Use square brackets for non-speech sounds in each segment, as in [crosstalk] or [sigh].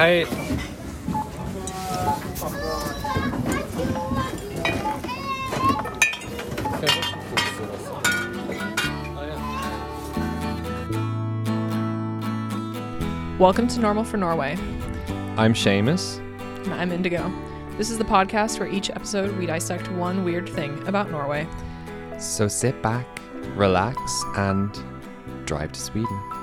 Hei. Welcome to Normal for Norway. I'm Seamus. And I'm Indigo. This is the podcast where each episode we dissect one weird thing about Norway. So sit back, relax, and drive to Sweden.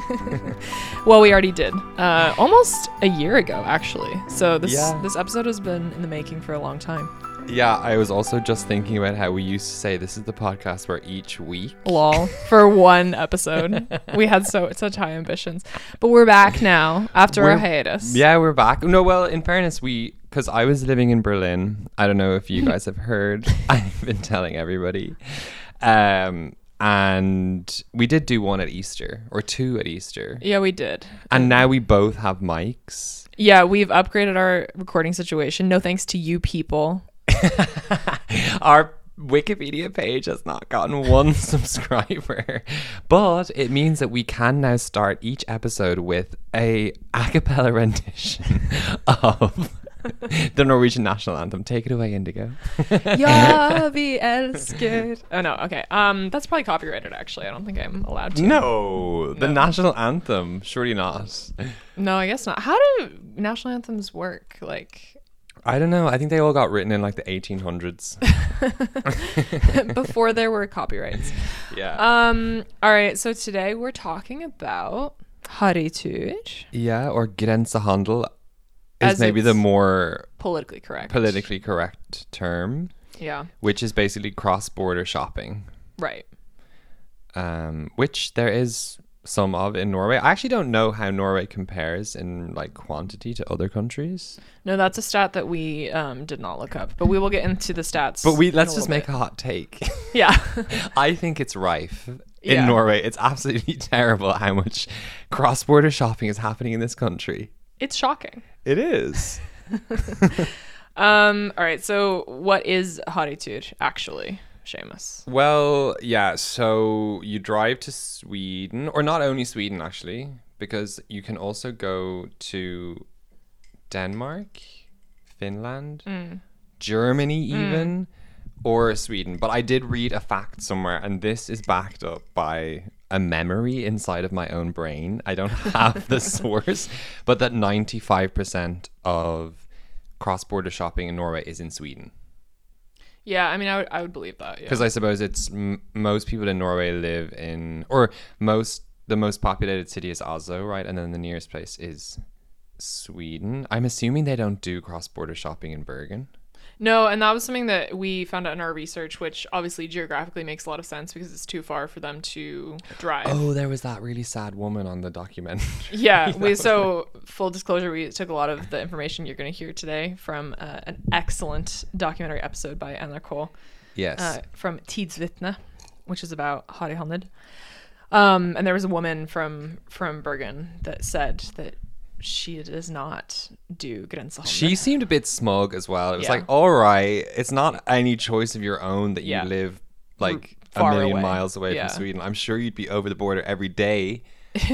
[laughs] Well, we already did. Uh, almost a year ago, actually. So this Yeah. this episode has been in the making for a long time. Yeah, I was also just thinking about how we used to say this is the podcast where each week. Lol. for [laughs] one episode, we had so such high ambitions, but we're back now after our We're- hiatus. Yeah, we're back. No, well, in fairness, we because I was living in Berlin. I don't know if you [laughs] guys have heard. I've been telling everybody. Um, and we did do one at Easter or two at Easter. Yeah, we did. And now we both have mics. Yeah, we've upgraded our recording situation. No thanks to you people. [laughs] Our Wikipedia page has not gotten one [laughs] subscriber, but it means that we can now start each episode with a a cappella rendition [laughs] of the Norwegian national anthem. Take it away, Indigo. [laughs] [laughs] Ja, vi elsker. Oh no, okay. Um, that's probably copyrighted. Actually, I don't think I'm allowed to. No, the No. national anthem. Surely not. No, I guess not. How do national anthems work? Like I don't know. I think they all got written in like the 1800s. [laughs] before there were copyrights. yeah. Um. All right. So today we're talking about Harrytur, yeah, or Grensehandel is maybe the more politically correct. politically correct term, Yeah. which is basically cross-border shopping. Right. um, which there is some of in Norway. I actually don't know how Norway compares in like quantity to other countries. No, that's a stat that we um did not look up, but we will get into the stats. But we let's just make a hot take. [laughs] Yeah. [laughs] I think it's rife in Yeah. Norway. It's absolutely [laughs] terrible how much cross-border shopping is happening in this country. It's shocking. It is. [laughs] [laughs] Um. All right. So, what is Harrytur actually, Seamus? Well, yeah, so you drive to Sweden, or not only Sweden actually, because you can also go to Denmark, Finland, Germany, even, or Sweden. But I did read a fact somewhere, and this is backed up by a memory inside of my own brain. I don't [laughs] have the source, but that 95% of cross border shopping in Norway is in Sweden. Yeah. I mean, I would I would believe that. Yeah. Because I suppose it's m- most people in Norway live in, or most the most populated city is Oslo, right? And then the nearest place is Sweden. I'm assuming they don't do cross border shopping in Bergen. No, and that was something that we found out in our research, which obviously geographically makes a lot of sense because it's too far for them to drive. Oh, there was that really sad woman on the documentary. [laughs] Yeah, we so full disclosure, we took a lot of the information you're going to hear today from uh, an excellent documentary episode by Anna Cole yes. uh, from Tidsvitne, which is about Harryhandel. Um, and there was a woman from from Bergen that said that she does not do Grensehandel. she seemed a bit smug as well. It was Yeah. like, all right, it's not any choice of your own that you Yeah. live like a million away. miles away Yeah. from Sweden. I'm sure you'd be over the border every day [laughs]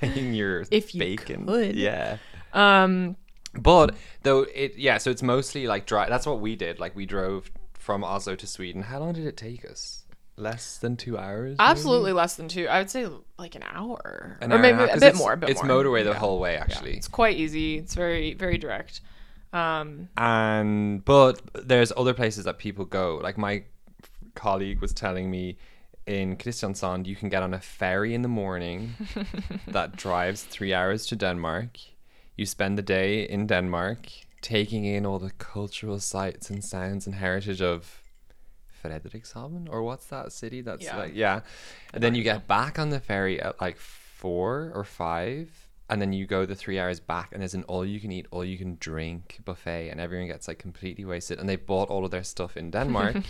buying your If you bacon. could. Yeah. um, But though it yeah, so it's mostly like drive. That's what we did. Like we drove from Oslo to Sweden. How long did it take us? Less than two hours. maybe? absolutely less than two. I would say like an hour, An or hour maybe half, a 'cause bit more. A bit it's more. motorway the Yeah. whole way Yeah, actually. It's quite easy. It's very very direct. Um, And but there's other places that people go. Like my colleague was telling me in Kristiansand, you can get on a ferry in the morning [laughs] that drives three hours to Denmark. You spend the day in Denmark taking in all the cultural sights and sounds and heritage of Frederikshavn or what's that city? That's Yeah. like yeah. And then you get back on the ferry at like four or five, and then you go the three hours back, and there's an all you can eat, all you can drink buffet, and everyone gets like completely wasted, and they bought all of their stuff in Denmark. [laughs]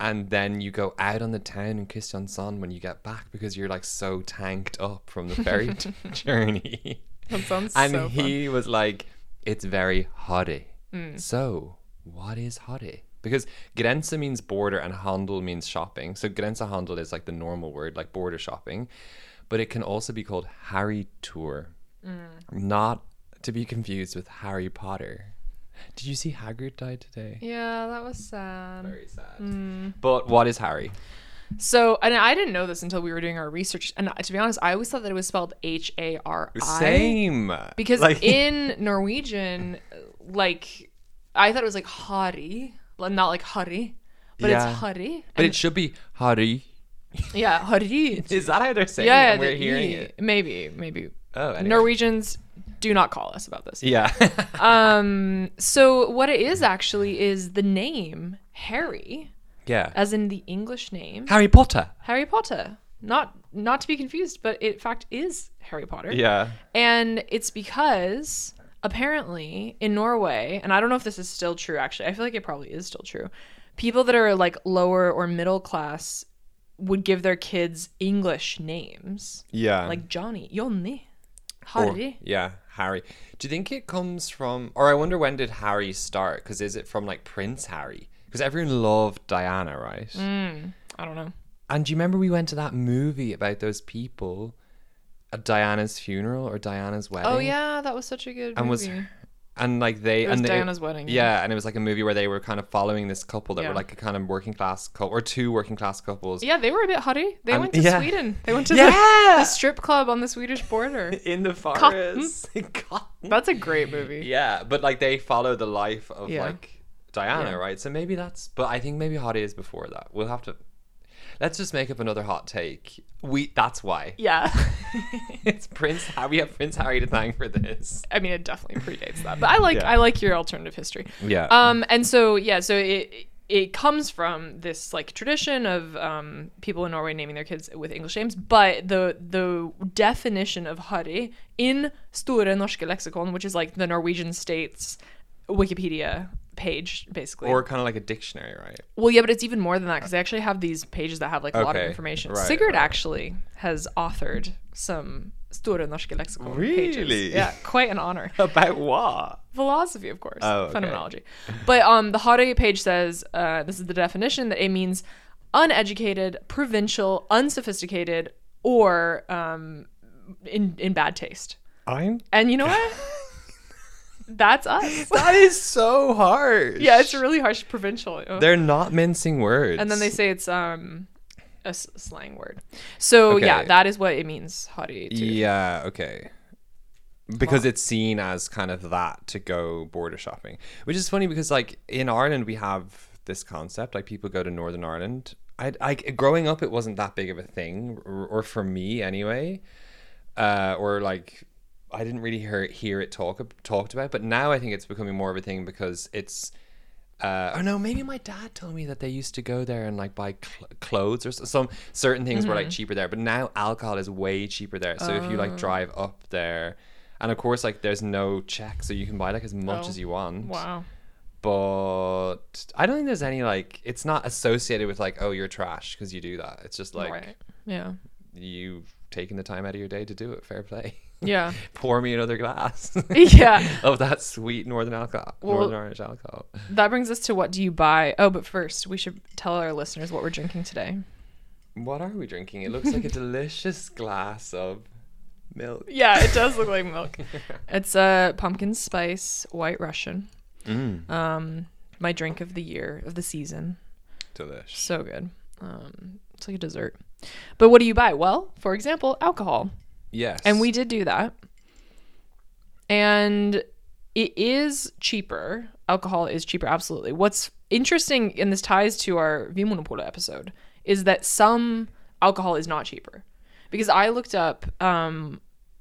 And then you go out on the town in Kristiansand when you get back because you're like so tanked up from the ferry [laughs] [laughs] journey. that sounds And so fun. he was like, it's very hotty. Mm. So, what is hotty? Because grense means border and handel means shopping. So, grense handel is like the normal word, like border shopping. But it can also be called Harry Tour. Mm. Not to be confused with Harry Potter. Did you see Hagrid died today? Yeah, that was sad. Very sad. Mm. But what is Harry? So, and I didn't know this until we were doing our research. And to be honest, I always thought that it was spelled H A R I. Same. Because Like- in Norwegian, like, I thought it was like Hari, not like Hari, but Yeah. it's Hari. but it should be Harry. [laughs] yeah, Hari. [laughs] Is that how they're saying yeah, it? We're hearing E. it. Maybe, maybe. Oh, anyway. Norwegians do not call us about this. Yeah. [laughs] Um. So what it is actually is the name Harry, yeah. as in the English name Harry Potter. Harry Potter. Not not to be confused, but it in fact is Harry Potter. Yeah. And it's because apparently in Norway, and I don't know if this is still true actually. I feel like it probably is still true. People that are like lower or middle class would give their kids English names. Yeah. Like Johnny, Johnny, Or- Harry. yeah, Harry. Do you think it comes from, or I wonder when did Harry start? Because is it from like Prince Harry? Because everyone loved Diana, right? Mm. I don't know. And do you remember we went to that movie about those people Diana's funeral or Diana's oh, wedding? Oh yeah, that was such a good And movie. was and like they and they, Diana's wedding, yeah. Yeah. and it was like a movie where they were kind of following this couple that Yeah. were like a kind of working class couple or two working class couples. Yeah, they were a bit hotty. They And- went to yeah. Sweden. They went to the, the [laughs] strip club on the Swedish border. [laughs] In the Cotton. forest. [laughs] Cotton. That's a great movie. Yeah, but like they follow the life of like Diana, right? So maybe that's. But I think maybe Hottie is before that. We'll have to. Let's just make up another hot take. We. That's why. [laughs] Yeah. [laughs] it's Prince. Harry. We have Prince Harry to thank for this. I mean, it definitely predates that, but I like Yeah. I like your alternative history. Yeah. Um, and so yeah, so it it comes from this like tradition of um people in Norway naming their kids with English names, but the the definition of Harry in Store Norske Leksikon, which is like the Norwegian state's Wikipedia page, basically. or kind of like a dictionary, right? well, yeah, but it's even more than that because they actually have these pages that have like a lot of Okay, information. right, Sigurd right. actually has authored some Store Norske Leksikon Really? pages. Yeah, quite an honor [laughs] About what? philosophy, of course, Oh, okay. phenomenology. But um, the Hare page says uh, this is the definition that it means uneducated, provincial, unsophisticated, or um, in in bad taste. I'm. And you know what? [laughs] That's us. [laughs] That is so hard. yeah, it's a really harsh provincial. They're not mincing words. and then they say it's um a s- slang word. So yeah, that is what it means. Hare. too. Yeah, okay. Because it's seen as kind of that to go border shopping, which is funny because like in Ireland we have this concept like people go to Northern Ireland. I I growing up it wasn't that big of a thing, or, or for me anyway, uh, or like I didn't really hear hear it talk talked about. But now I think it's becoming more of a thing because it's. Uh, oh no, maybe my dad told me that they used to go there and like buy cl- clothes or some certain things were Mm-hmm. like cheaper there. But now alcohol is way cheaper there. So if you Oh. like drive up there, and of course like there's no check, so you can buy like as much Oh, as you want. Wow. But I don't think there's any like it's not associated with like oh you're trash because you do that. It's just like right. Yeah. you've taken the time out of your day to do it. Fair play. Yeah. [laughs] Pour me another glass. [laughs] yeah. [laughs] of that sweet northern alcohol, Well- northern Irish alcohol. That brings us to what do you buy? Oh, but first, we should tell our listeners what we're drinking today. What are we drinking? It looks like a delicious glass of milk. Yeah, it does look like milk. It's a pumpkin spice white Russian. Mm, Um, my drink of the year of the season. delish. So good. Um, it's like a dessert. But what do you buy? Well, for example, alcohol. Yes. And we did do that. And it is cheaper. Alcohol is cheaper, absolutely. What's interesting, and this ties to our Vinmonopolet episode, is that some alcohol is not cheaper. Because I looked up um,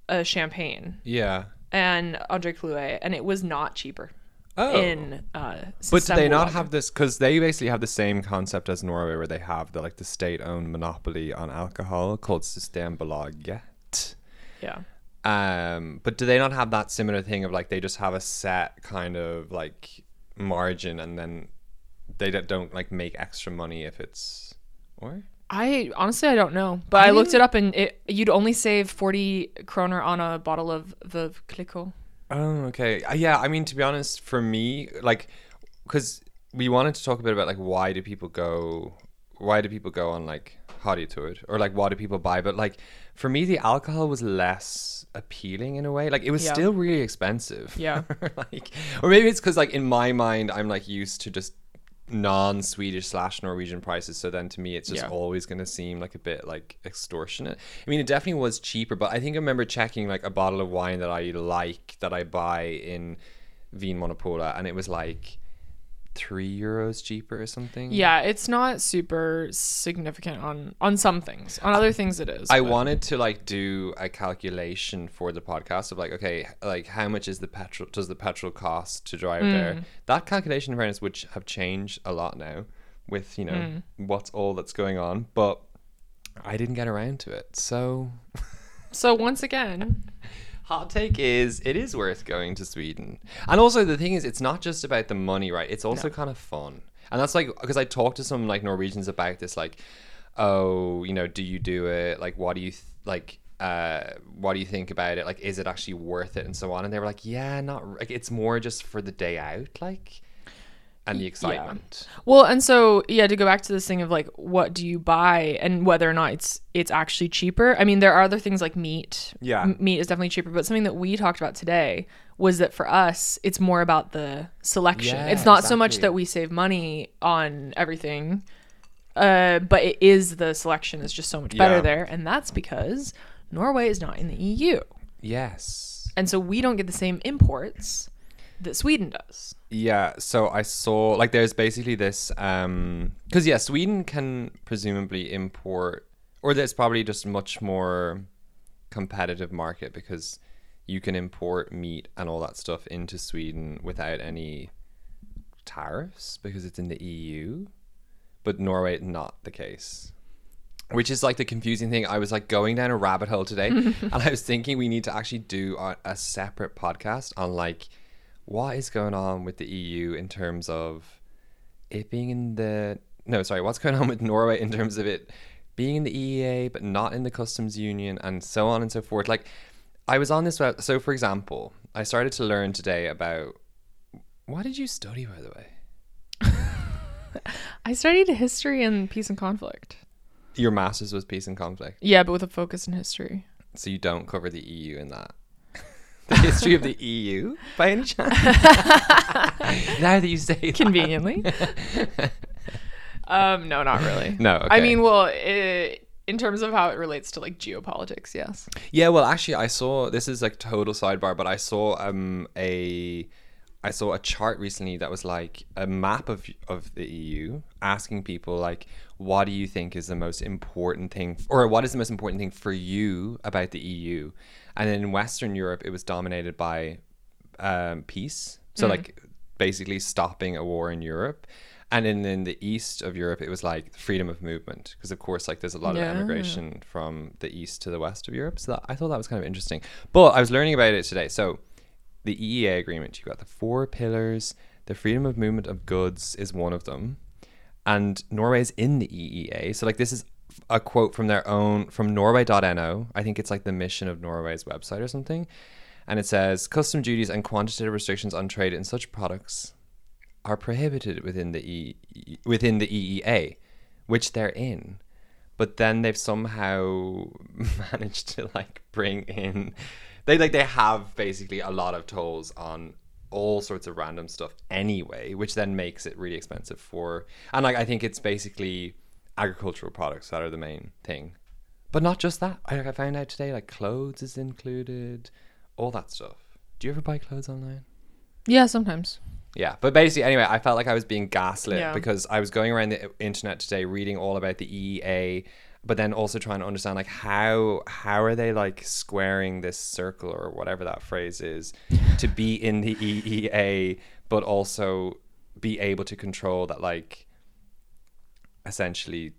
a champagne Yeah. and Andre Clouet, and it was not cheaper Oh. in. Uh, but do they not have this? Because they basically have the same concept as Norway, where they have the like the state-owned monopoly on alcohol called Systembolaget. Yeah. Um, but do they not have that similar thing of like they just have a set kind of like margin, and then they don't, don't like make extra money if it's or I honestly I don't know, but I, looked it up and it you'd only save forty kroner on a bottle of the Clicquot. Oh, okay. Uh, yeah, I mean, to be honest, for me, like, because we wanted to talk a bit about like why do people go, why do people go on like hottie to it, or like why do people buy? But like, for me the alcohol was less appealing in a way. Like it was Yeah. still really expensive. Yeah. [laughs] like or maybe it's because like in my mind I'm like used to just non-Swedish slash Norwegian prices. So then to me it's just Yeah. always gonna seem like a bit like extortionate. I mean it definitely was cheaper, but I think I remember checking like a bottle of wine that I like that I buy in Vinmonopolet and it was like three euros cheaper or something. Yeah, it's not super significant on on some things. On other things, it is. I but- wanted to like do a calculation for the podcast of like, okay, like how much is the petrol? Does the petrol cost to drive Mm. there? That calculation, in fairness, which have changed a lot now with you know Mm. what's all that's going on, but I didn't get around to it. So So once again, [laughs] hot take is it is worth going to Sweden, and also the thing is, it's not just about the money, right? It's also kind of fun, and that's like because I talked to some like Norwegians about this, like, oh, you know, do you do it? Like, what do you th- like? Uh, what do you think about it? Like, is it actually worth it, and so on? And they were like, yeah, not r- like it's more just for the day out, like, and the excitement. well, and so yeah, to go back to this thing of like, what do you buy and whether or not it's it's actually cheaper. I mean, there are other things like meat. Yeah. M- meat is definitely cheaper. But something that we talked about today was that for us, it's more about the selection. Yeah, it's not so much that we save money on everything. Uh, but it is the selection is just so much better Yeah. there, and that's because Norway is not in the EU. Yes. And so we don't get the same imports that Sweden does. Yeah, so I saw like there's basically this um because yeah, Sweden can presumably import or there's probably just much more competitive market because you can import meat and all that stuff into Sweden without any tariffs because it's in the EU. But Norway not the case. Which is like the confusing thing. I was like going down a rabbit hole today [laughs] and I was thinking we need to actually do a, a separate podcast on like what is going on with the EU in terms of it being in the no sorry what's going [laughs] on with Norway in terms of it being in the EEA but not in the customs union and so on and so forth like I was on this web so for example I started to learn today about what did you study by the way [laughs] I studied history and peace and conflict. your masters was peace and conflict Yeah, but with a focus in history. so you don't cover the EU in that the history of the EU by any chance [laughs] now that you say that. Conveniently. [laughs] um, no, not really. no I mean, well, it, in terms of how it relates to like geopolitics, yes. Yeah, well, actually, I saw this is like total sidebar, but I saw um a I saw a chart recently that was like a map of of the EU asking people like what do you think is the most important thing or what is the most important thing for you about the EU and then in western Europe it was dominated by um, peace. So like basically stopping a war in Europe. And then in the east of Europe it was like freedom of movement. Because of course like there's a lot Yeah. of immigration from the east to the west of Europe. So that, I thought that was kind of interesting. But I was learning about it today. So the EEA agreement you've got the four pillars. The freedom of movement of goods is one of them. And Norway is in the EEA so like this is a quote from their own from norway.no I think it's like the mission of Norway's website or something and it says custom duties and quantitative restrictions on trade in such products are prohibited within the e- within the EEA, which they're in. But then they've somehow [laughs] managed to like bring in they like they have basically a lot of tolls on all sorts of random stuff anyway, which then makes it really expensive for and like I think it's basically agricultural products that are the main thing. But not just that. I, I found out today like clothes is included, all that stuff. Do you ever buy clothes online? Yeah, sometimes. Yeah, but basically, anyway, I felt like I was being gaslit Yeah. because I was going around the internet today reading all about the EEA, but then also trying to understand like how how are they like squaring this circle or whatever that phrase is to be in the EEA, but also be able to control that like essentially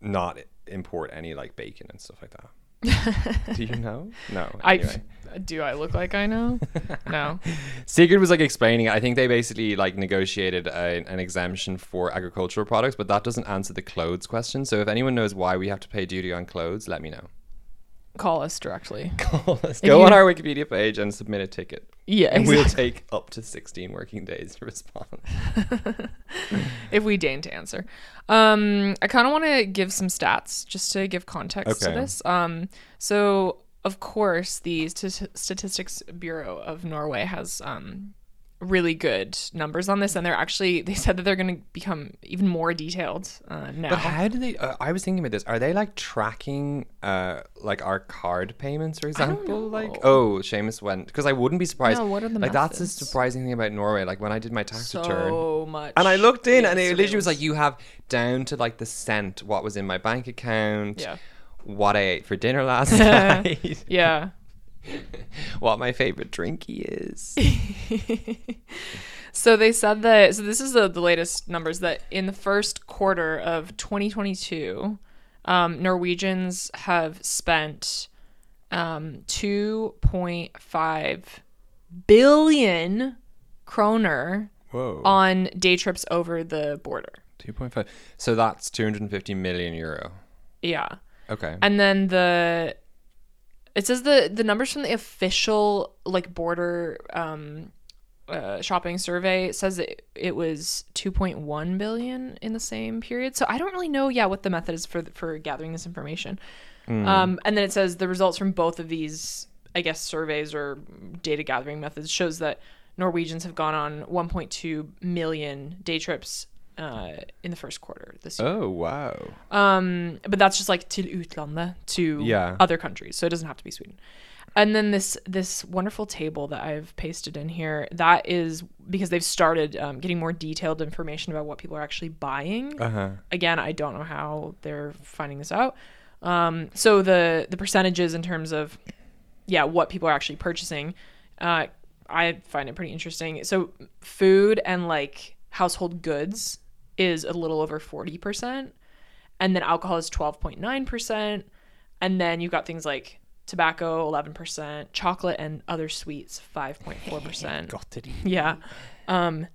not import any like bacon and stuff like that. [laughs] Do you know? No. I do. I look like I know. no. [laughs] Sigurd was like explaining. I think they basically like negotiated a, an exemption for agricultural products, but that doesn't answer the clothes question. So if anyone knows why we have to pay duty on clothes, let me know. call us directly. [laughs] Call us. If Go you- on our Wikipedia page and submit a ticket. Yeah, And we'll take up to 16 working days to respond. If we deign to answer. Um, I kind of want to give some stats just to give context Okay. to this. Um, so of course, the St- Statistics Bureau of Norway has um, really good numbers on this, and they're actually they said that they're going to become even more detailed uh, now. But how do they? Uh, I was thinking about this. Are they like tracking, uh, like our card payments, for example? Like, oh, Seamus went because I wouldn't be surprised. No, what are the like that's the surprising thing about Norway. Like when I did my tax return, so much. and I looked in, and it literally was like you have down to like the cent what was in my bank account, Yeah. what I ate for dinner last [laughs] night, yeah. [laughs] what my favorite drinky is. [laughs] So they said that. So this is the, the latest numbers that in the first quarter of 2022, um, Norwegians have spent um, 2.5 billion kroner Whoa. on day trips over the border. Two point five. So that's two hundred and fifty million euro. Yeah. Okay. And then the it says the the numbers from the official like border um uh, shopping survey says it, it was 2.1 billion in the same period. So I don't really know yeah what the method is for for gathering this information. Um and then it says the results from both of these I guess surveys or data gathering methods shows that Norwegians have gone on 1.2 million day trips uh, in the first quarter this year. oh wow. Um, but that's just like to utlandet, to Yeah. other countries. So it doesn't have to be Sweden. And then this this wonderful table that I've pasted in here, that is because they've started um, getting more detailed information about what people are actually buying. Uh huh. Again, I don't know how they're finding this out. Um, so the the percentages in terms of yeah what people are actually purchasing, uh, I find it pretty interesting. So food and like household goods is a little over forty percent and then alcohol is 12.9% and then you've got things like tobacco 11% chocolate and other sweets 5.4% [laughs] got it. yeah um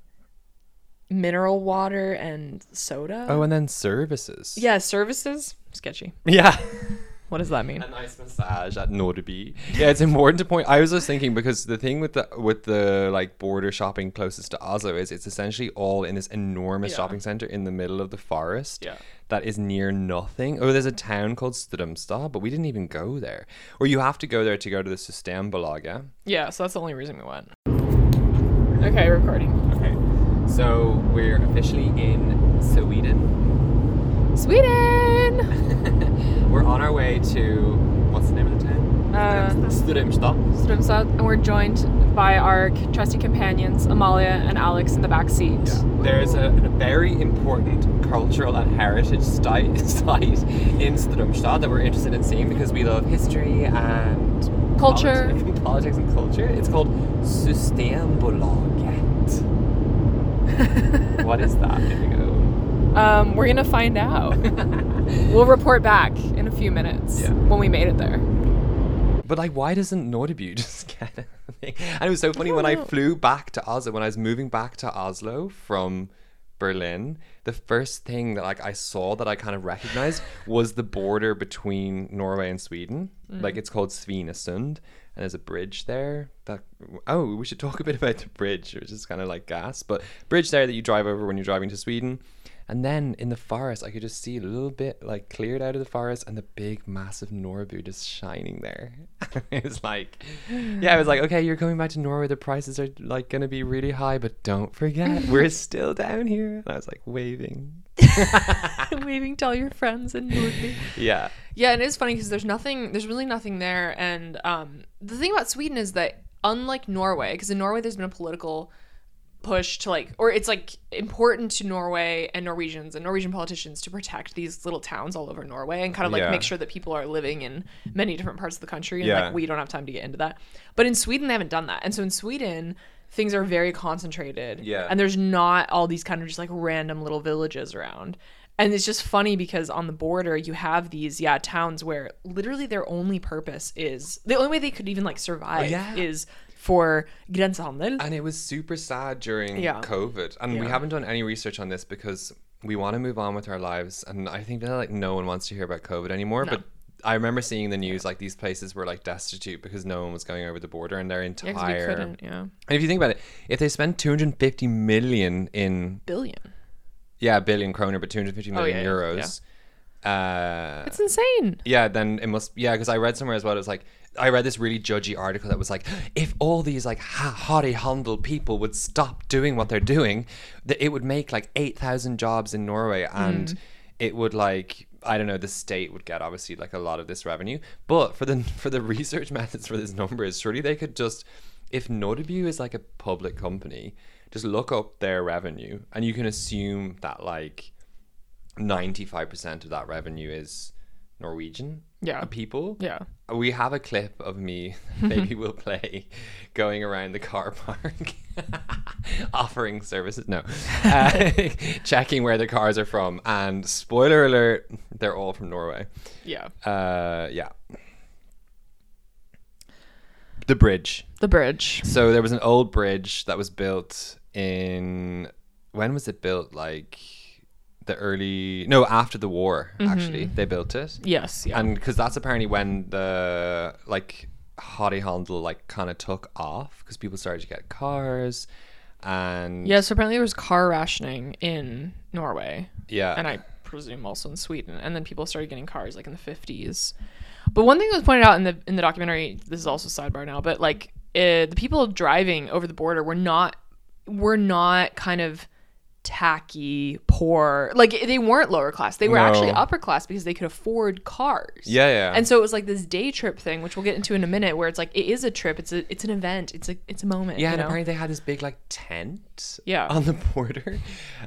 mineral water and soda Oh, and then services. yeah services sketchy Yeah. [laughs] what does that mean a nice massage at Nordby. Yeah, it's important to point. I was just thinking because the thing with the with the like border shopping closest to Oslo is it's essentially all in this enormous Yeah. shopping center in the middle of the forest. Yeah. That is near nothing. Oh, there's a town called Strömstad, but we didn't even go there. Or you have to go there to go to the Systembolag, yeah? yeah so that's the only reason we went okay recording Okay. So we're officially in Sweden. sweden [laughs] We're on our way to what's the name of the town? Uh, Strömstad. Strömstad, and we're joined by our trusty companions Amalia and Alex in the back seat. There's a, a very important cultural and heritage site, [laughs] site in Strömstad that we're interested in seeing because we love history and Culture. politics, [laughs] politics and culture. It's called Systembolaget. [laughs] what is that? Um, we're gonna find out. [laughs] we'll report back in a few minutes Yeah. when we made it there. But like, why doesn't Nordby [laughs] just get it? And it was so funny when I flew back to Oslo, when I was moving back to Oslo from Berlin, the first thing that like I saw that I kind of recognized was the border between Norway and Sweden. Like it's called Svinesund, and there's a bridge there. That oh, we should talk a bit about the bridge, which is kind of like gas, but bridge there that you drive over when you're driving to Sweden. And then in the forest, I could just see a little bit like cleared out of the forest and the big, massive Nordby just shining there. [laughs] it was like, yeah, I was like, okay, you're coming back to Norway. The prices are like going to be really high, but don't forget, [laughs] we're still down here. And I was like waving. [laughs] Waving to all your friends in Nordby. Yeah. Yeah, and it is funny because there's nothing, there's really nothing there. And um, the thing about Sweden is that unlike Norway, because in Norway there's been a political push to like, or it's like important to Norway and Norwegians and Norwegian politicians to protect these little towns all over Norway and kind of like Yeah. make sure that people are living in many different parts of the country. And Yeah. like, we don't have time to get into that. But in Sweden, they haven't done that. And so in Sweden, things are very concentrated. Yeah. And there's not all these kind of just like random little villages around. And it's just funny because on the border you have these yeah towns where literally their only purpose is the only way they could even like survive oh, yeah. is for grensehandel. And it was super sad during Yeah. COVID. And we haven't done any research on this because we want to move on with our lives. And I think that like no one wants to hear about COVID anymore. But I remember seeing the news like these places were like destitute because no one was going over the border and their Yeah, entire. couldn't. Yeah, and if you think about it, if they spend 250 million in billion. yeah, a billion kroner, but 250 million Oh, yeah, yeah, euros. Uh, It's insane. yeah, then it must. Yeah, because I read somewhere as well. It was like I read this really judgy article that was like, if all these like ha- haughty humble people would stop doing what they're doing, that it would make like eight thousand jobs in Norway, and hmm. it would like I don't know, the state would get obviously like a lot of this revenue. But for the [laughs] for the research methods for this numbers, surely they could just if Nordby is like a public company, just look up their revenue, and you can assume that like. 95% of that revenue is Norwegian Yeah. people. Yeah. We have a clip of me, maybe [laughs] we'll play, going around the car park, [laughs] offering services. No, [laughs] uh, checking where the cars are from. And spoiler alert, they're all from Norway. Yeah. Uh, yeah. The bridge. The bridge. So there was an old bridge that was built in. When was it built? Like the early. No, after the war, actually. They built it Yes. Yeah. and because that's apparently when the like harryhandel like kind of took off because people started to get cars and yeah. So apparently there was car rationing in Norway. yeah and I presume also in Sweden. And then people started getting cars like in the fifties. But one thing that was pointed out in the in the documentary, this is also sidebar now, but like uh, the people driving over the border were not were not kind of tacky, poor. Like they weren't lower class. They were actually upper class because they could afford cars. yeah yeah And so it was like this day trip thing, which we'll get into in a minute, where it's like it is a trip. It's a it's an event. It's a it's a moment. yeah you and know? apparently they had this big like tent Yeah. on the border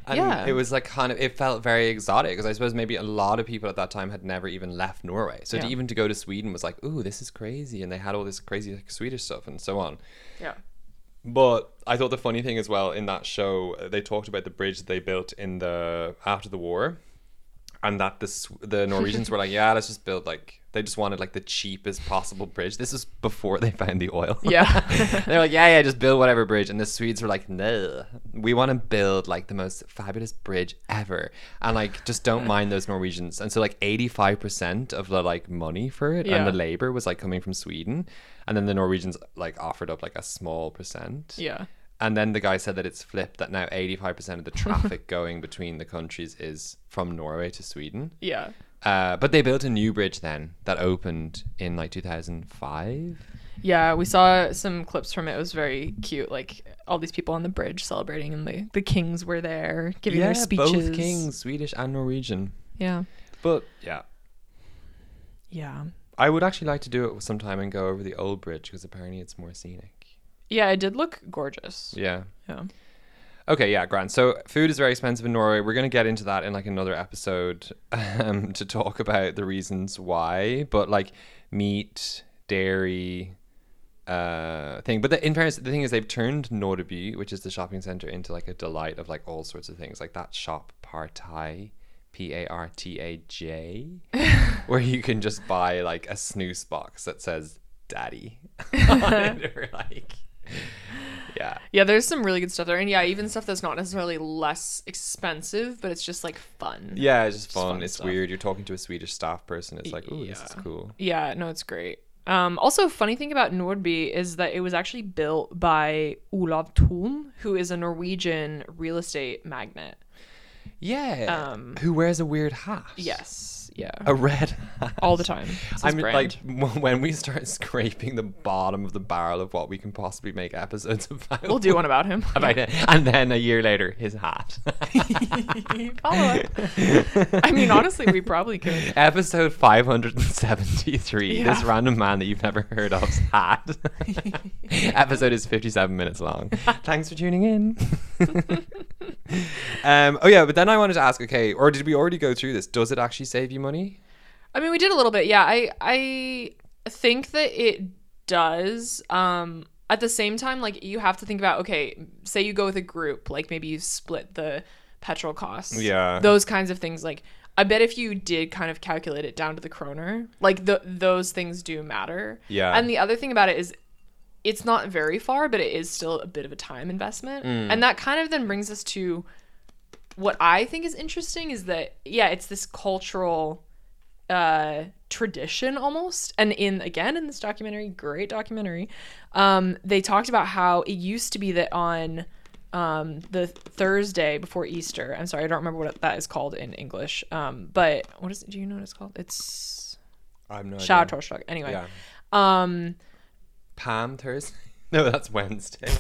and Yeah. it was like kind of it felt very exotic because i suppose maybe a lot of people at that time had never even left norway so to even to go to sweden was like ooh this is crazy and they had all this crazy like, swedish stuff and so on yeah. But I thought the funny thing as well in that show, they talked about the bridge that they built in the after the war, and that the the Norwegians were like, yeah, let's just build like they just wanted like the cheapest possible bridge. This is before they found the oil. Yeah. [laughs] they're like, yeah, yeah, just build whatever bridge, and the Swedes were like, no, we want to build like the most fabulous bridge ever, and like just don't mind those Norwegians. And so like eighty five percent of the like money for it Yeah. and the labor was like coming from Sweden, and then the Norwegians like offered up like a small percent. Yeah. And then the guy said that it's flipped that now 85% of the traffic [laughs] going between the countries is from Norway to Sweden. Yeah. Uh, but they built a new bridge then that opened in like 2005. Yeah, we saw some clips from it. It was very cute. Like all these people on the bridge celebrating, and the, the kings were there giving their speeches. both kings, Swedish and Norwegian. Yeah. But yeah, Yeah. I would actually like to do it sometime and go over the old bridge because apparently it's more scenic. Yeah, it did look gorgeous. Yeah. Yeah. Okay, yeah, grand. So food is very expensive in Norway. We're going to get into that in like another episode [laughs] um, to talk about the reasons why. But like meat, dairy, uh, thing. But the, in fairness, the thing is they've turned Nordby, which is the shopping center, into like a delight of like all sorts of things. Like that shop Partaj, P A R T A J, [laughs] where you can just buy like a snus box that says "Daddy" on it, or like, yeah. Yeah, there's some really good stuff there. And yeah, even stuff that's not necessarily less expensive, but it's just like fun. Yeah, it's just fun. fun it's stuff. weird. You're talking to a Swedish staff person. It's like, oh, this is cool. Yeah, no, it's great. Um, also, funny thing about Nordby is that it was actually built by Olav Thun, who is a Norwegian real estate magnate. Yeah. Um, Who wears a weird hat? Yes, yeah, A red hat. all the time. I mean, brand. like [laughs] when we start scraping the bottom of the barrel of what we can possibly make episodes about. we'll do one about him. [laughs] about it, and then a year later, his hat. [laughs] Follow up. I mean, honestly, we probably could. Episode five hundred and seventy-three. This random man that you've never heard of's hat. Episode is fifty-seven minutes long. Thanks for tuning in. um. Oh yeah, but then I wanted to ask. Okay, or did we already go through this? Does it actually save you money? I mean, we did a little bit. Yeah, I I think that it does. Um, at the same time, like you have to think about okay, say you go with a group, like maybe you split the petrol costs. Yeah. Those kinds of things. Like I bet if you did kind of calculate it down to the kroner, like the those things do matter. Yeah. And the other thing about it is it's not very far, but it is still a bit of a time investment. Mm. And that kind of then brings us to what I think is interesting is that yeah, it's this cultural uh tradition almost and in again in this documentary great documentary um they talked about how it used to be that on um the thursday before easter i'm sorry i don't remember what that is called in english um but what is it do you know what it's called it's I'm not. Skjærtorsdag. anyway Yeah. um Palm Thursday. [laughs] No, that's Wednesday.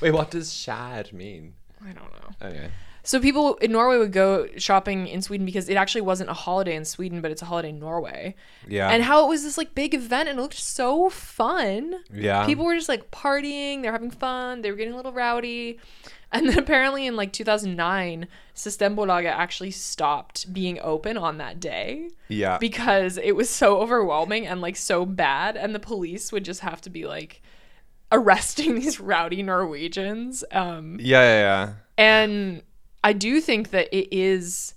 Wait, what does shad mean? i don't know Anyway. So people in Norway would go shopping in Sweden because it actually wasn't a holiday in Sweden, but it's a holiday in Norway. Yeah. And how it was this like big event and it looked so fun. yeah. People were just like partying, they were having fun, they were getting a little rowdy. And then [laughs] apparently in like 2009, Systembolaget actually stopped being open on that day yeah. because it was so overwhelming and like so bad and the police would just have to be like arresting [laughs] these rowdy Norwegians. Um yeah, yeah, yeah. and I do think that it is.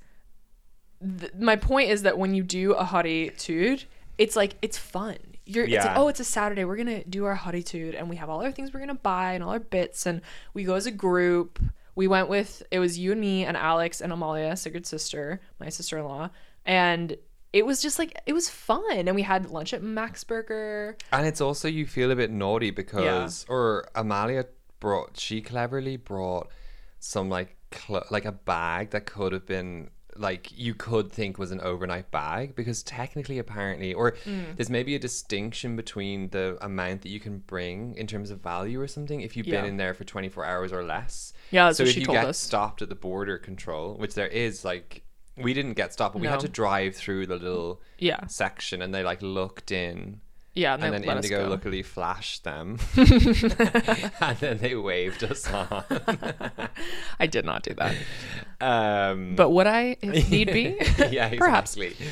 Th- my point is that when you do a harrytude, it's like it's fun. You're it's like, Yeah. oh, it's a Saturday. We're gonna do our harrytude, and we have all our things we're gonna buy and all our bits, and we go as a group. We went with it was you and me and Alex and Amalia, Sigurd's sister, my sister-in-law, and it was just like it was fun. And we had lunch at Max Burger. And it's also you feel a bit naughty because, or Amalia brought, she cleverly brought some like cl- like a bag that could have been like you could think was an overnight bag because technically apparently or Mm. there's maybe a distinction between the amount that you can bring in terms of value or something if you've Yeah. been in there for 24 hours or less Yeah, so if she you told get us. stopped at the border control which there is like we didn't get stopped but we had to drive through the little Yeah, section and they like looked in yeah, and, and then Indigo luckily flashed them, [laughs] [laughs] and then they waved us on. I did not do that, um, but would I if [laughs] need be? yeah, Perhaps. exactly.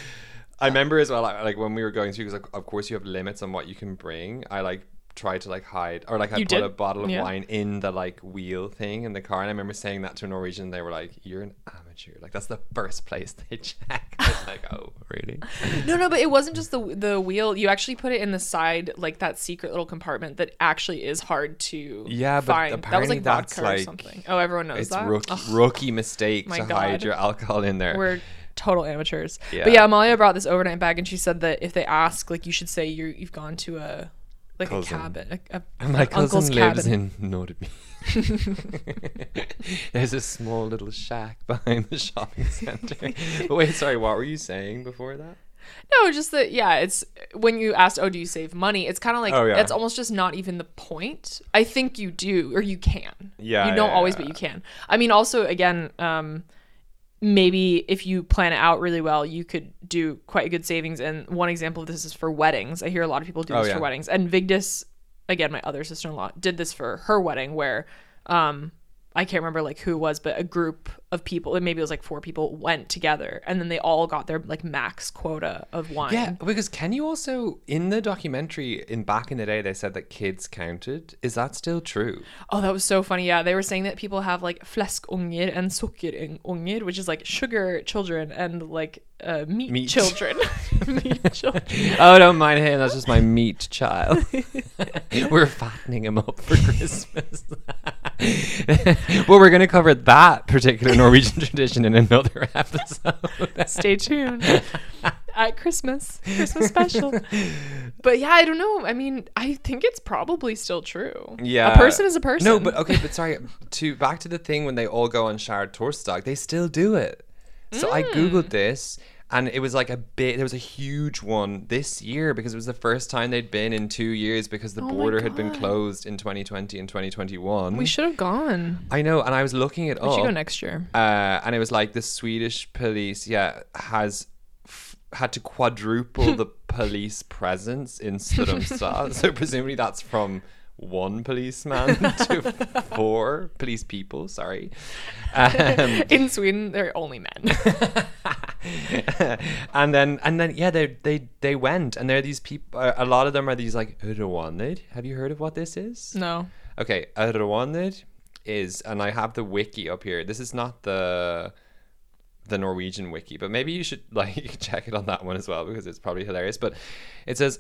I remember as well, like, like when we were going through, because like, of course you have limits on what you can bring. I like tried to like hide, or like I You put did? a bottle of Yeah. wine in the like wheel thing in the car, and I remember saying that to a Norwegian. They were like, "You're an amateur. Like that's the first place they check." [laughs] I was like, "Oh, really?" [laughs] No, no, but it wasn't just the the wheel. You actually put it in the side, like that secret little compartment that actually is hard to Yeah, but find. that was apparently like that's, vodka or like- something. Oh, everyone knows It's that. rookie Ugh, rookie mistake my to hide your alcohol in there. we're total amateurs. Yeah. But yeah, Amalia brought this overnight bag, and she said that if they ask, like, you should say you you've gone to a like Cousin. a cabin, a, a, My cousin lives cabin. in Nordby. [laughs] There's a small little shack behind the shopping [laughs] center. but wait, sorry, what were you saying before that? No, just that yeah, it's when you asked, oh, do you save money? It's kind of like Oh, yeah. it's almost just not even the point. I think you do, or you can. Yeah, you don't yeah, always, yeah. but you can. I mean, also again, um, maybe if you plan it out really well, you could do quite good savings. And one example of this is for weddings. I hear a lot of people do Oh, this yeah. for weddings, and Vigdis, again, my other sister in law, did this for her wedding where. Um, I can't remember like who it was, but a group of people, and maybe it was like four people, went together, and then they all got their like max quota of wine. Yeah, because can you also in the documentary in back in the day they said that kids counted. Is that still true? Oh, that was so funny. Yeah, they were saying that people have like fleskunger and sukkerunger, which is like sugar children and like uh, meat, Meat. children. [laughs] [laughs] meat children. Oh, don't mind him. That's just my meat child. [laughs] we're fattening him up for Christmas. well, we're going to cover that particular Norwegian [laughs] tradition in another [laughs] episode. [laughs] Stay tuned at Christmas, Christmas special. But yeah, I don't know. I mean, I think it's probably still true. Yeah. a person is a person. No, but okay, but sorry. To back to the thing when they all go on skjærtorsdag, they still do it. So I Mm. googled this, and it was like a bit. There was a huge one this year because it was the first time they'd been in two years because the Oh border had been closed in 2020 and 2021. we should have gone. I know, and I was looking it We should go next year. uh, and it was like the Swedish police, yeah, has f- had to quadruple [laughs] the police presence in Strömstad. so presumably that's from one policeman [laughs] to four police people. Sorry. [laughs] Um, In Sweden, they're only men. [laughs] and then and then yeah, they they they went, and there are these people. Uh, a lot of them are these like. Have you heard of what this is? no. Okay, a is, and I have the wiki up here. This is not the the Norwegian wiki, but maybe you should like check it on that one as well because it's probably hilarious. But it says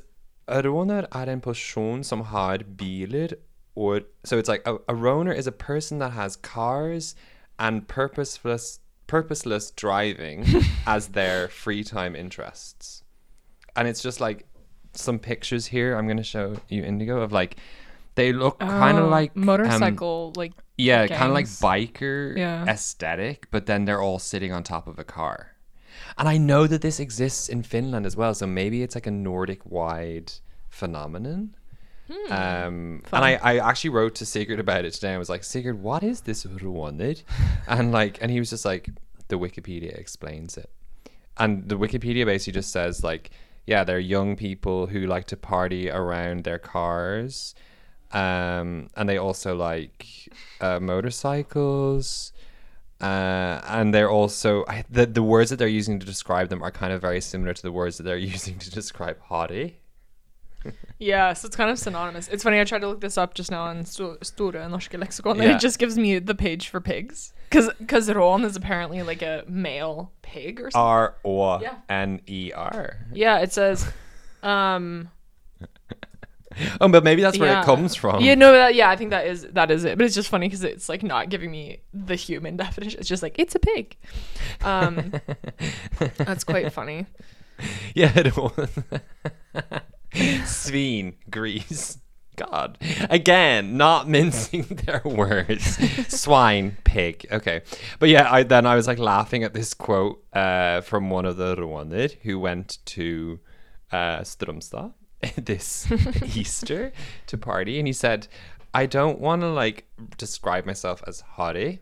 a råner är en person som har bilar or so it's like a, a roner is a person that has cars and purposeless purposeless driving [laughs] as their free time interests. and it's just like some pictures here. I'm gonna show you Indigo of like they look kind of Oh, like um, motorcycle, like yeah, kind of like biker Yeah. aesthetic, but then they're all sitting on top of a car. And I know that this exists in Finland as well, so maybe it's like a Nordic wide phenomenon. Hmm. Um, and I, I actually wrote to Sigurd about it today. I was like, Sigurd, what is this Ruonid? [laughs] and like, and he was just like, the Wikipedia explains it. And the Wikipedia basically just says like, yeah, they're young people who like to party around their cars, um, and they also like uh, motorcycles. Uh, and they're also I, the the words that they're using to describe them are kind of very similar to the words that they're [laughs] using to describe harry. Yeah, so it's kind of synonymous. It's funny. I tried to look this up just now on Sto- Store Norske Leksikon, and Yeah. it just gives me the page for pigs. Because because ron is apparently like a male pig or something. R O. N E R. yeah, it says. Um, [laughs] Oh, but maybe that's where yeah. it comes from. Yeah, no, that, yeah, I think that is that is it. But it's just funny because it's like not giving me the human [laughs] definition. It's just like it's a pig. Um, [laughs] that's quite funny. Yeah, it was. Sveen, Greece. God. Again, not mincing their words. Swine, pig. Okay. But yeah, I then I was like laughing at this quote uh, from one of the Rwandan who went to uh, [laughs] this [laughs] Easter to party and he said, I don't want to like describe myself as harry,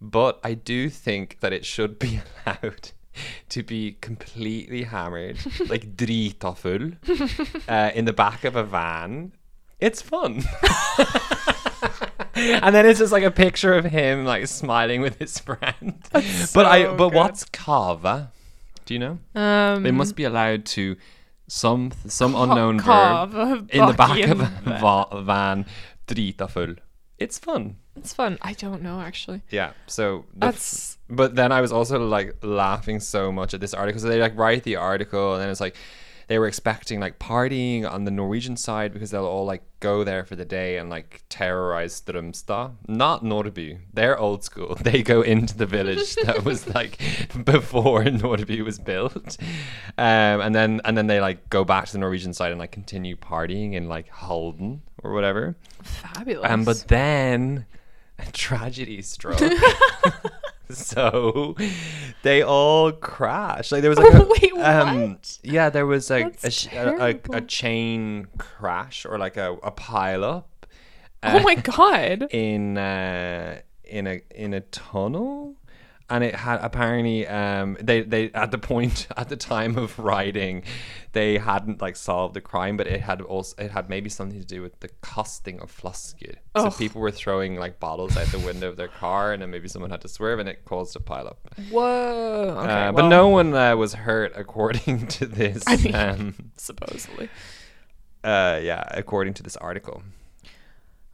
but I do think that it should be [laughs] allowed to be completely hammered, like drita full, uh, in the back of a van. It's fun. and then it's just like a picture of him like smiling with his friend. but I but good. what's kava? Do you know? Um, They must be allowed to some some unknown verb [laughs] in the back of a va- van drita full. It's fun. It's fun. I don't know actually. Yeah. So the f- That's but then I was also like laughing so much at this article. So they like write the article, and then it's like they were expecting like partying on the Norwegian side because they'll all like go there for the day and like terrorize Strömstad. Not Nordby. They're old school. [laughs] They go into the village that was [laughs] like before Nordby was built, um, and then and then they like go back to the Norwegian side and like continue partying in like Halden or whatever. fabulous. Um, but then [laughs] tragedy struck. [laughs] so they all crashed. Like there was like a, [laughs] Wait, um, yeah, there was like a, a, a, a chain crash or like a, a pile up. oh uh, my god. in uh, in a in a tunnel and it had apparently um they they at the point [laughs] at the time of writing they hadn't like solved the crime but it had also it had maybe something to do with the costing of flusker so people were throwing like bottles out the window of their car and then maybe someone had to swerve and it caused a pileup Whoa. Okay, uh, but no one uh, was hurt according [laughs] to this I mean- um [laughs] supposedly. uh yeah according to this article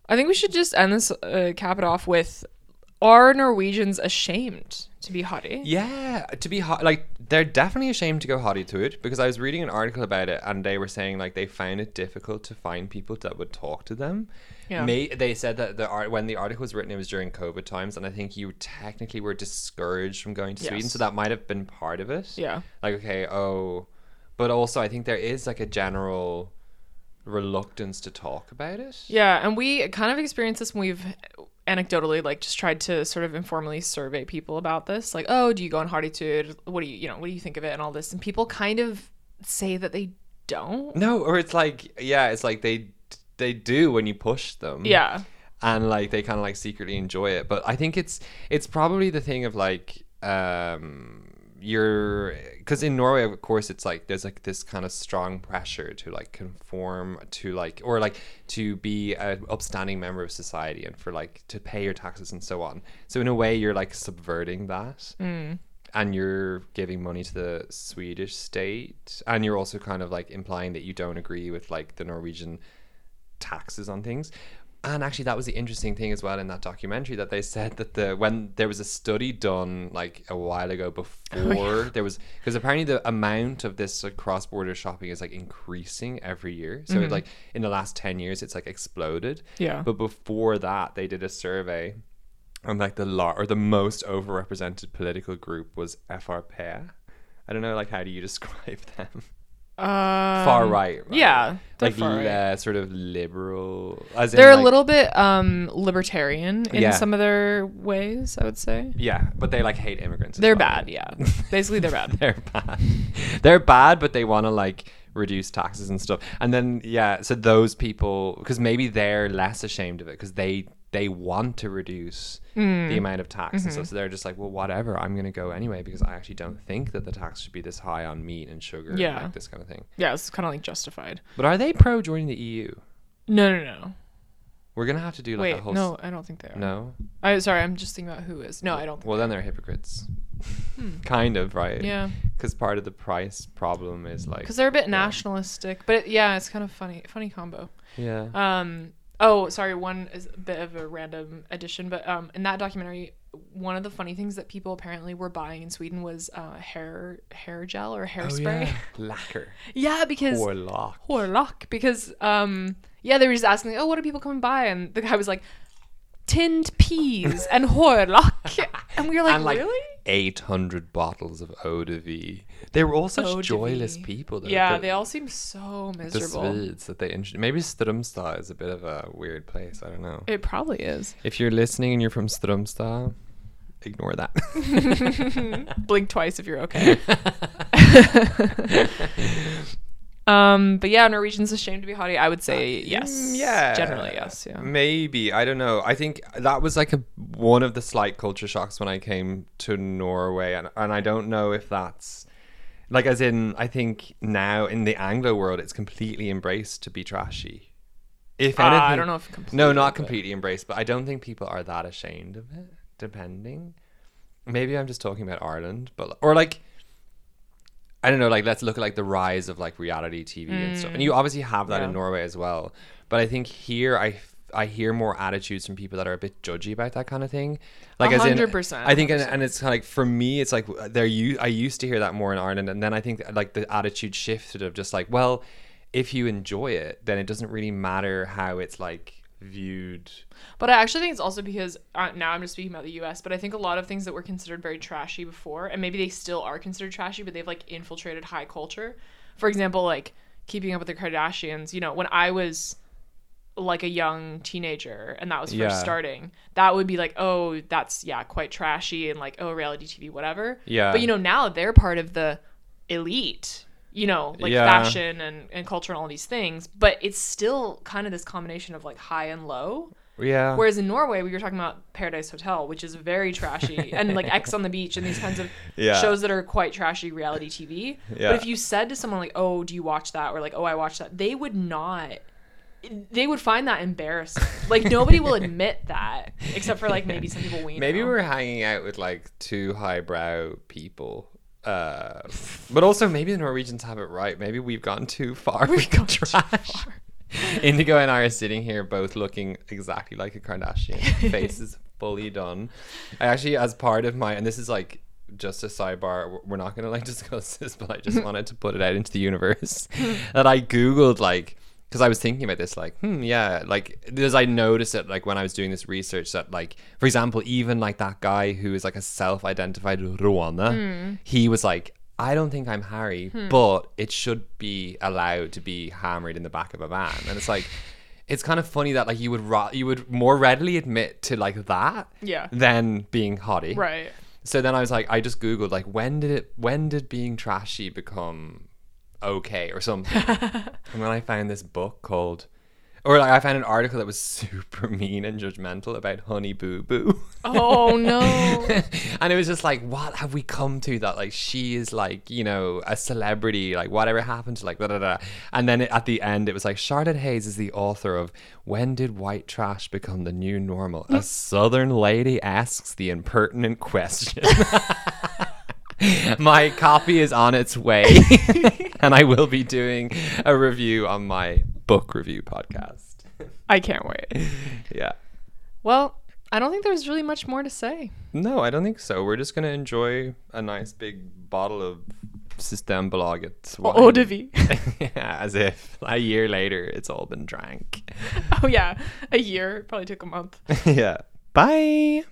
I think we should just end this, uh, cap it off with: Are Norwegians ashamed to be harry? Yeah, to be hot, like they're definitely ashamed to go hottie to it because I was reading an article about it and they were saying like they found it difficult to find people that would talk to them. Yeah. May, they said that the art when the article was written, it was during COVID times, and I think you technically were discouraged from going to Sweden, so that might have been part of it. Yeah. Like okay, oh, but also I think there is like a general reluctance to talk about it. Yeah, and we kind of experienced this when we've anecdotally like just tried to sort of informally survey people about this. Like, oh, do you go on Harrytur? What do you you know, what do you think of it and all this? And people kind of say that they don't. No, or it's like yeah, it's like they they do when you push them. Yeah. and like they kind of like secretly enjoy it but i think it's it's probably the thing of like um you're because in norway of course it's like there's like this kind of strong pressure to like conform to like or like to be a upstanding member of society and for like to pay your taxes and so on. So in a way you're like subverting that. Mm. And you're giving money to the swedish state. And you're also kind of like implying that you don't agree with like the norwegian taxes on things. And actually, that was the interesting thing as well in that documentary that they said that the when there was a study done like a while ago [laughs] oh, before there was because apparently the amount of this like, cross border shopping is like increasing every year. So it, like in the last ten years, it's like exploded. Yeah. But before that, they did a survey, and like the lar- or the most overrepresented political group was FRP. I don't know, like how do you [laughs] describe them? Far Um, right, right? Yeah, like right. uh, sort of liberal. As They're a like- little bit um libertarian in Yeah. some of their ways, I would say. Yeah, but they like hate immigrants. They're well. bad, yeah. Basically they're bad. [laughs] they're bad. They're bad, but they want to like reduce taxes and stuff. And then yeah, so those people because maybe they're less ashamed of it because they they want to reduce Mm. the amount of tax and Mm-hmm. stuff. So they're just like, well, whatever. I'm gonna go anyway because I actually don't think that the tax should be this high on meat and sugar. and, Yeah. like this kind of thing. Yeah, it's kind of like justified. But are they pro joining the EU? No, no, no. We're gonna have to do like Wait, a whole. no, I don't think they are. No. I sorry, I'm just thinking about who is. No, I don't think. Well, then they're hypocrites. [laughs] kind of right. Hmm. Yeah, Because part of the price problem is like. because they're a bit yeah. nationalistic, but it, yeah, it's kind of funny, funny combo. Yeah. Um. Oh, sorry. One is a bit of a random addition, but um, in that documentary, one of the funny things that people apparently were buying in Sweden was uh, hair hair gel or Oh, hairspray. yeah. [laughs] Lacquer. yeah. because Or lock. hårlack because um yeah they were just asking like, oh what do people come and buy and the guy was like tinned peas and hårlack [laughs] and we were like, and like really 800 bottles of eau de vie. They were all such Eau joyless people. Though, yeah they all seem so the miserable Swedes that they maybe Strömstad is a bit of a weird place. I don't know. it probably is If you're listening and you're from Strömstad, ignore that. [laughs] blink twice if you're okay [laughs] um but yeah Norwegians ashamed to be harry I would say yes Mm, yeah. generally yes yeah Maybe I don't know. I think that was like a one of the slight culture shocks when I came to Norway, and and I don't know if that's like as in I think now in the Anglo world it's completely embraced to be trashy. If Uh, I don't know if completely, no, not but- completely embraced, but I don't think people are that ashamed of it. Depending, maybe I'm just talking about Ireland, but or like. I don't know, like let's look at like the rise of like reality TV and stuff. And you obviously have that Mm. Yeah. in Norway as well. But I think here I I hear more attitudes from people that are a bit judgy about that kind of thing. Like as in 100%, I think and, and it's kind of like for me it's like there you I used to hear that more in Ireland and then I think like the attitude shifted of just like well if you enjoy it then it doesn't really matter how it's like viewed. But I actually think it's also because uh, now I'm just speaking about the U.S. But I think a lot of things that were considered very trashy before, and maybe they still are considered trashy, but they've like infiltrated high culture. For example, like keeping up with the Kardashians. You know, when I was like a young teenager and that was first Yeah. starting, that would be like, oh, that's yeah, quite trashy and like oh, reality TV, whatever. Yeah. But you know, now they're part of the elite. You know, like Yeah. fashion and, and culture and all these things, but it's still kind of this combination of like high and low. Yeah. Whereas in Norway, we were talking about Paradise Hotel, which is very trashy, and like Ex on the Beach and these kinds of [laughs] Yeah. shows that are quite trashy reality TV. Yeah. But if you said to someone like, "Oh, do you watch that?" or like, "Oh, I watch that," they would not. They would find that embarrassing. [laughs] Like nobody will admit that, except for like maybe some people we Maybe know. we're hanging out with like two highbrow people. Uh, but also maybe the Norwegians have it right. Maybe we've gone too far. We've gone trash. [laughs] Indigo and I are sitting here both looking exactly like a Kardashian. [laughs] Faces fully done. I actually, as part of my, and this is like just a sidebar. we're- We're not gonna like [laughs] discuss this, but I just wanted to put it out into the universe that I googled like because I was thinking about this, like, hmm, yeah, like, as I noticed it, like, when I was doing this research, that, like, for example, even like that guy who is like a self identified Rwanda, he was like, I don't think I'm Harry, but it should be allowed to be hammered in the back of a van. And it's like, it's kind of funny that, like, you would, ra- you would more readily admit to, like, that Yeah. than being harry. right. So then I was like, I just googled like when did it when did being trashy become okay or something? [laughs] and then I found this book called, or like I found an article that was [laughs] super mean and judgmental about Honey Boo Boo. Oh no. [laughs] and it was just like, what have we come to that like she is like you know a celebrity like whatever happened to like da da da. And then it, at the end it was like Charlotte Hays is the author of When Did White Trash Become the New Normal? A Southern lady asks the impertinent question. [laughs] my copy is on its way, [laughs] and I will be doing a review on my book review podcast. I can't wait. [laughs] yeah. Well, I don't think there's really much more to say. No, I don't think so. We're just gonna enjoy a nice big bottle of Systembolaget wine. Eau de vie. yeah, as if a year later it's all been drank. oh yeah, a year. Probably took a month. yeah. Bye.